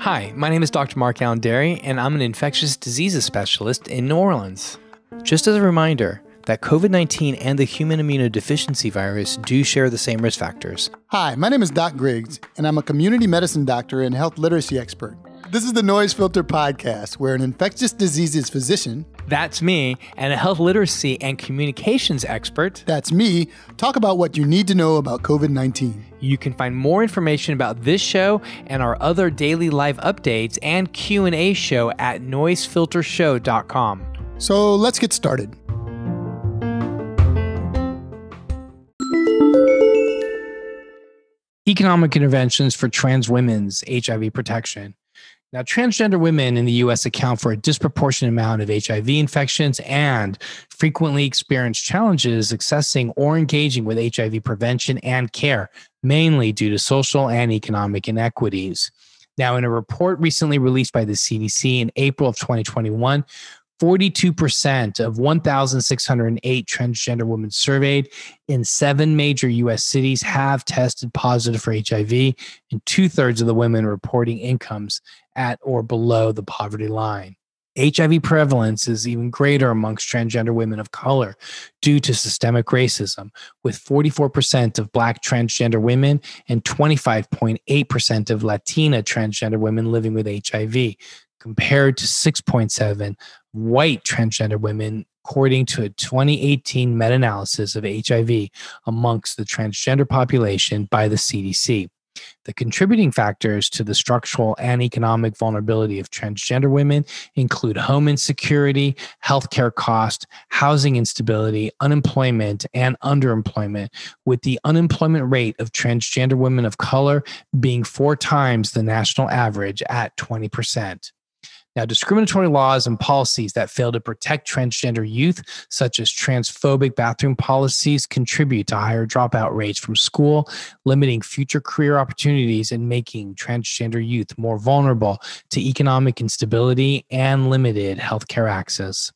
Hi, my name is Dr. Mark Alain Dery, and I'm an infectious diseases specialist in New Orleans. Just as a reminder, that COVID 19 and the human immunodeficiency virus do share the same risk factors. Hi, my name is Doc Griggs, and I'm a community medicine doctor and health literacy expert. This is the Noise Filter Podcast, where an infectious diseases physician, that's me, and a health literacy and communications expert, that's me, talk about what you need to know about COVID 19. You can find more information about this show and our other daily live updates and Q&A show at noisefiltershow.com. So let's get started. Economic interventions for trans women's HIV protection. Now, transgender women in the US account for a disproportionate amount of HIV infections and frequently experience challenges accessing or engaging with HIV prevention and care, mainly due to social and economic inequities. Now, in a report recently released by the CDC in April of 2021, 42% of 1,608 transgender women surveyed in seven major US cities have tested positive for HIV, and two thirds of the women reporting incomes at or below the poverty line. HIV prevalence is even greater amongst transgender women of color due to systemic racism, with 44% of Black transgender women and 25.8% of Latina transgender women living with HIV, compared to 6.7 white transgender women, according to a 2018 meta analysis of HIV amongst the transgender population by the CDC. The contributing factors to the structural and economic vulnerability of transgender women include home insecurity, healthcare cost, housing instability, unemployment, and underemployment, with the unemployment rate of transgender women of color being four times the national average at 20%. Now, discriminatory laws and policies that fail to protect transgender youth, such as transphobic bathroom policies, contribute to higher dropout rates from school, limiting future career opportunities and making transgender youth more vulnerable to economic instability and limited healthcare access.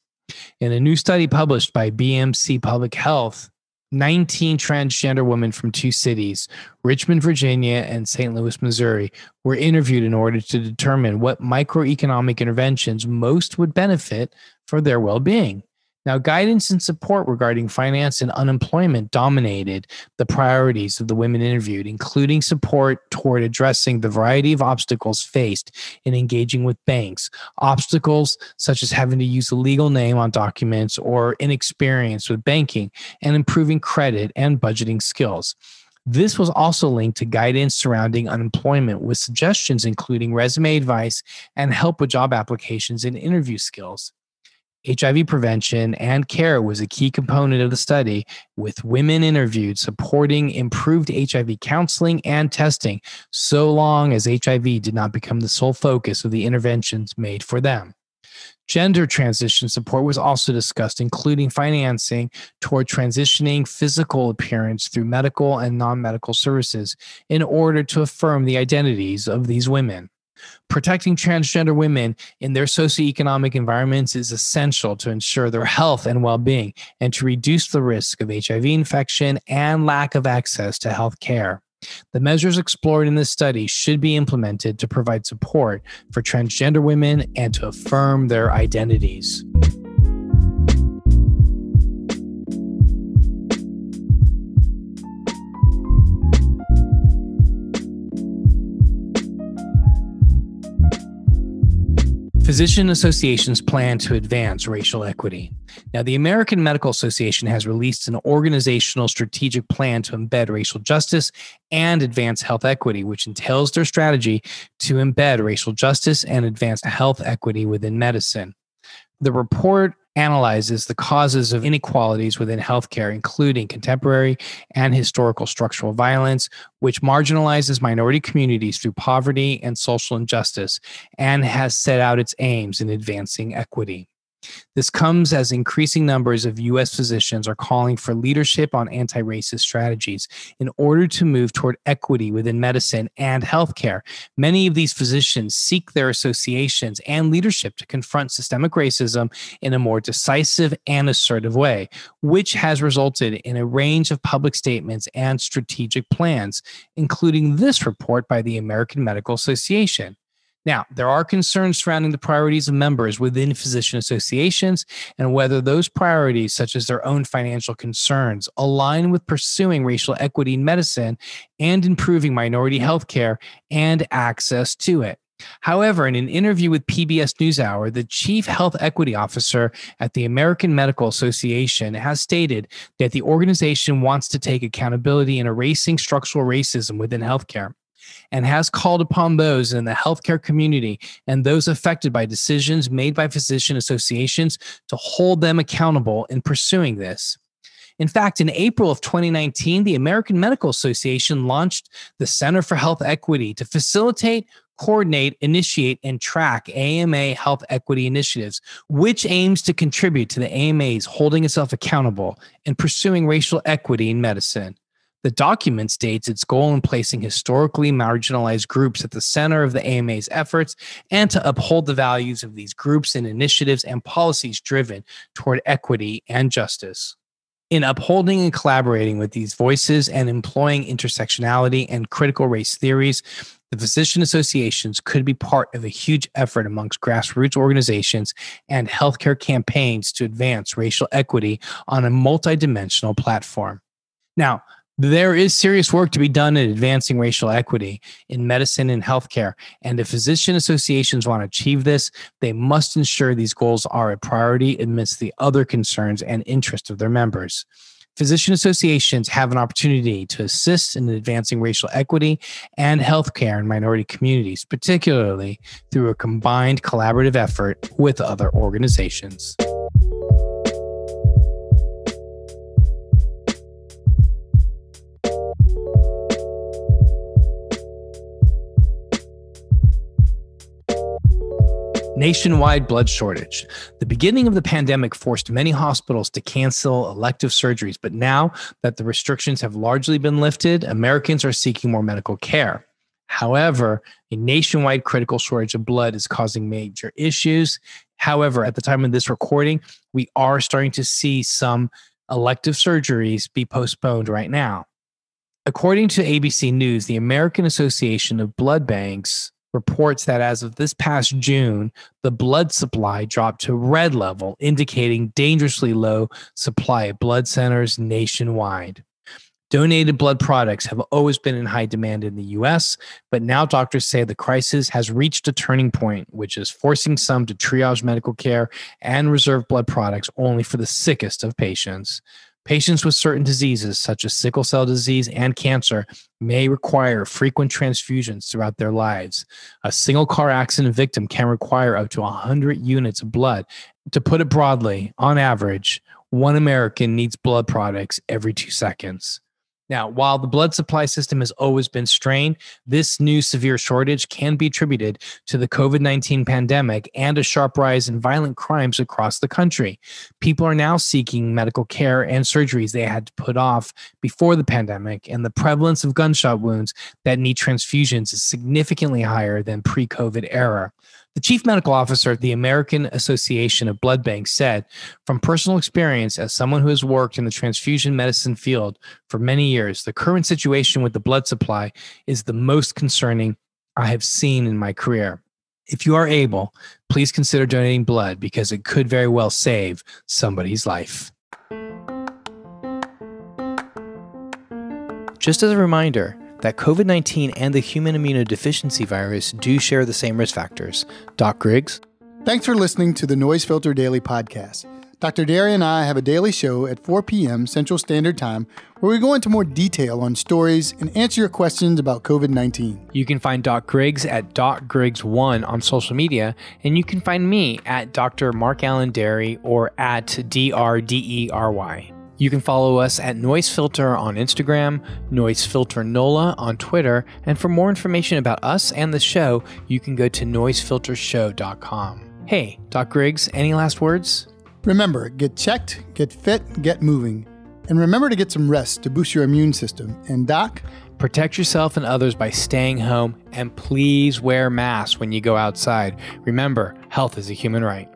In a new study published by BMC Public Health, 19 transgender women from two cities, Richmond, Virginia, and St. Louis, Missouri, were interviewed in order to determine what microeconomic interventions most would benefit for their well being. Now, guidance and support regarding finance and unemployment dominated the priorities of the women interviewed, including support toward addressing the variety of obstacles faced in engaging with banks, obstacles such as having to use a legal name on documents or inexperience with banking, and improving credit and budgeting skills. This was also linked to guidance surrounding unemployment with suggestions including resume advice and help with job applications and interview skills. HIV prevention and care was a key component of the study, with women interviewed supporting improved HIV counseling and testing, so long as HIV did not become the sole focus of the interventions made for them. Gender transition support was also discussed, including financing toward transitioning physical appearance through medical and non medical services in order to affirm the identities of these women. Protecting transgender women in their socioeconomic environments is essential to ensure their health and well being and to reduce the risk of HIV infection and lack of access to health care. The measures explored in this study should be implemented to provide support for transgender women and to affirm their identities. Physician associations plan to advance racial equity. Now, the American Medical Association has released an organizational strategic plan to embed racial justice and advance health equity, which entails their strategy to embed racial justice and advance health equity within medicine. The report analyzes the causes of inequalities within healthcare, including contemporary and historical structural violence, which marginalizes minority communities through poverty and social injustice, and has set out its aims in advancing equity. This comes as increasing numbers of U.S. physicians are calling for leadership on anti racist strategies in order to move toward equity within medicine and healthcare. Many of these physicians seek their associations and leadership to confront systemic racism in a more decisive and assertive way, which has resulted in a range of public statements and strategic plans, including this report by the American Medical Association. Now, there are concerns surrounding the priorities of members within physician associations and whether those priorities, such as their own financial concerns, align with pursuing racial equity in medicine and improving minority health care and access to it. However, in an interview with PBS NewsHour, the chief health equity officer at the American Medical Association has stated that the organization wants to take accountability in erasing structural racism within healthcare and has called upon those in the healthcare community and those affected by decisions made by physician associations to hold them accountable in pursuing this. In fact, in April of 2019, the American Medical Association launched the Center for Health Equity to facilitate, coordinate, initiate, and track AMA health equity initiatives, which aims to contribute to the AMA's holding itself accountable and pursuing racial equity in medicine. The document states its goal in placing historically marginalized groups at the center of the AMA's efforts and to uphold the values of these groups in initiatives and policies driven toward equity and justice. In upholding and collaborating with these voices and employing intersectionality and critical race theories, the physician associations could be part of a huge effort amongst grassroots organizations and healthcare campaigns to advance racial equity on a multidimensional platform. Now, there is serious work to be done in advancing racial equity in medicine and healthcare. And if physician associations want to achieve this, they must ensure these goals are a priority amidst the other concerns and interests of their members. Physician associations have an opportunity to assist in advancing racial equity and healthcare in minority communities, particularly through a combined collaborative effort with other organizations. Nationwide blood shortage. The beginning of the pandemic forced many hospitals to cancel elective surgeries, but now that the restrictions have largely been lifted, Americans are seeking more medical care. However, a nationwide critical shortage of blood is causing major issues. However, at the time of this recording, we are starting to see some elective surgeries be postponed right now. According to ABC News, the American Association of Blood Banks reports that as of this past June, the blood supply dropped to red level, indicating dangerously low supply of blood centers nationwide. Donated blood products have always been in high demand in the US, but now doctors say the crisis has reached a turning point, which is forcing some to triage medical care and reserve blood products only for the sickest of patients. Patients with certain diseases, such as sickle cell disease and cancer, may require frequent transfusions throughout their lives. A single car accident victim can require up to 100 units of blood. To put it broadly, on average, one American needs blood products every two seconds. Now, while the blood supply system has always been strained, this new severe shortage can be attributed to the COVID 19 pandemic and a sharp rise in violent crimes across the country. People are now seeking medical care and surgeries they had to put off before the pandemic, and the prevalence of gunshot wounds that need transfusions is significantly higher than pre COVID era. The chief medical officer of the American Association of Blood Banks said, from personal experience as someone who has worked in the transfusion medicine field for many years, the current situation with the blood supply is the most concerning I have seen in my career. If you are able, please consider donating blood because it could very well save somebody's life. Just as a reminder, that COVID 19 and the human immunodeficiency virus do share the same risk factors. Doc Griggs. Thanks for listening to the Noise Filter Daily Podcast. Dr. Dery and I have a daily show at 4 p.m. Central Standard Time where we go into more detail on stories and answer your questions about COVID 19. You can find Doc Griggs at Doc Griggs1 on social media, and you can find me at Dr. Mark Alain Dery or at DRDERY. You can follow us at Noise Filter on Instagram, Noise Filter NOLA on Twitter, and for more information about us and the show, you can go to noisefiltershow.com. Hey, Doc Griggs, any last words? Remember, get checked, get fit, get moving. And remember to get some rest to boost your immune system. And Doc, protect yourself and others by staying home and please wear masks when you go outside. Remember, health is a human right.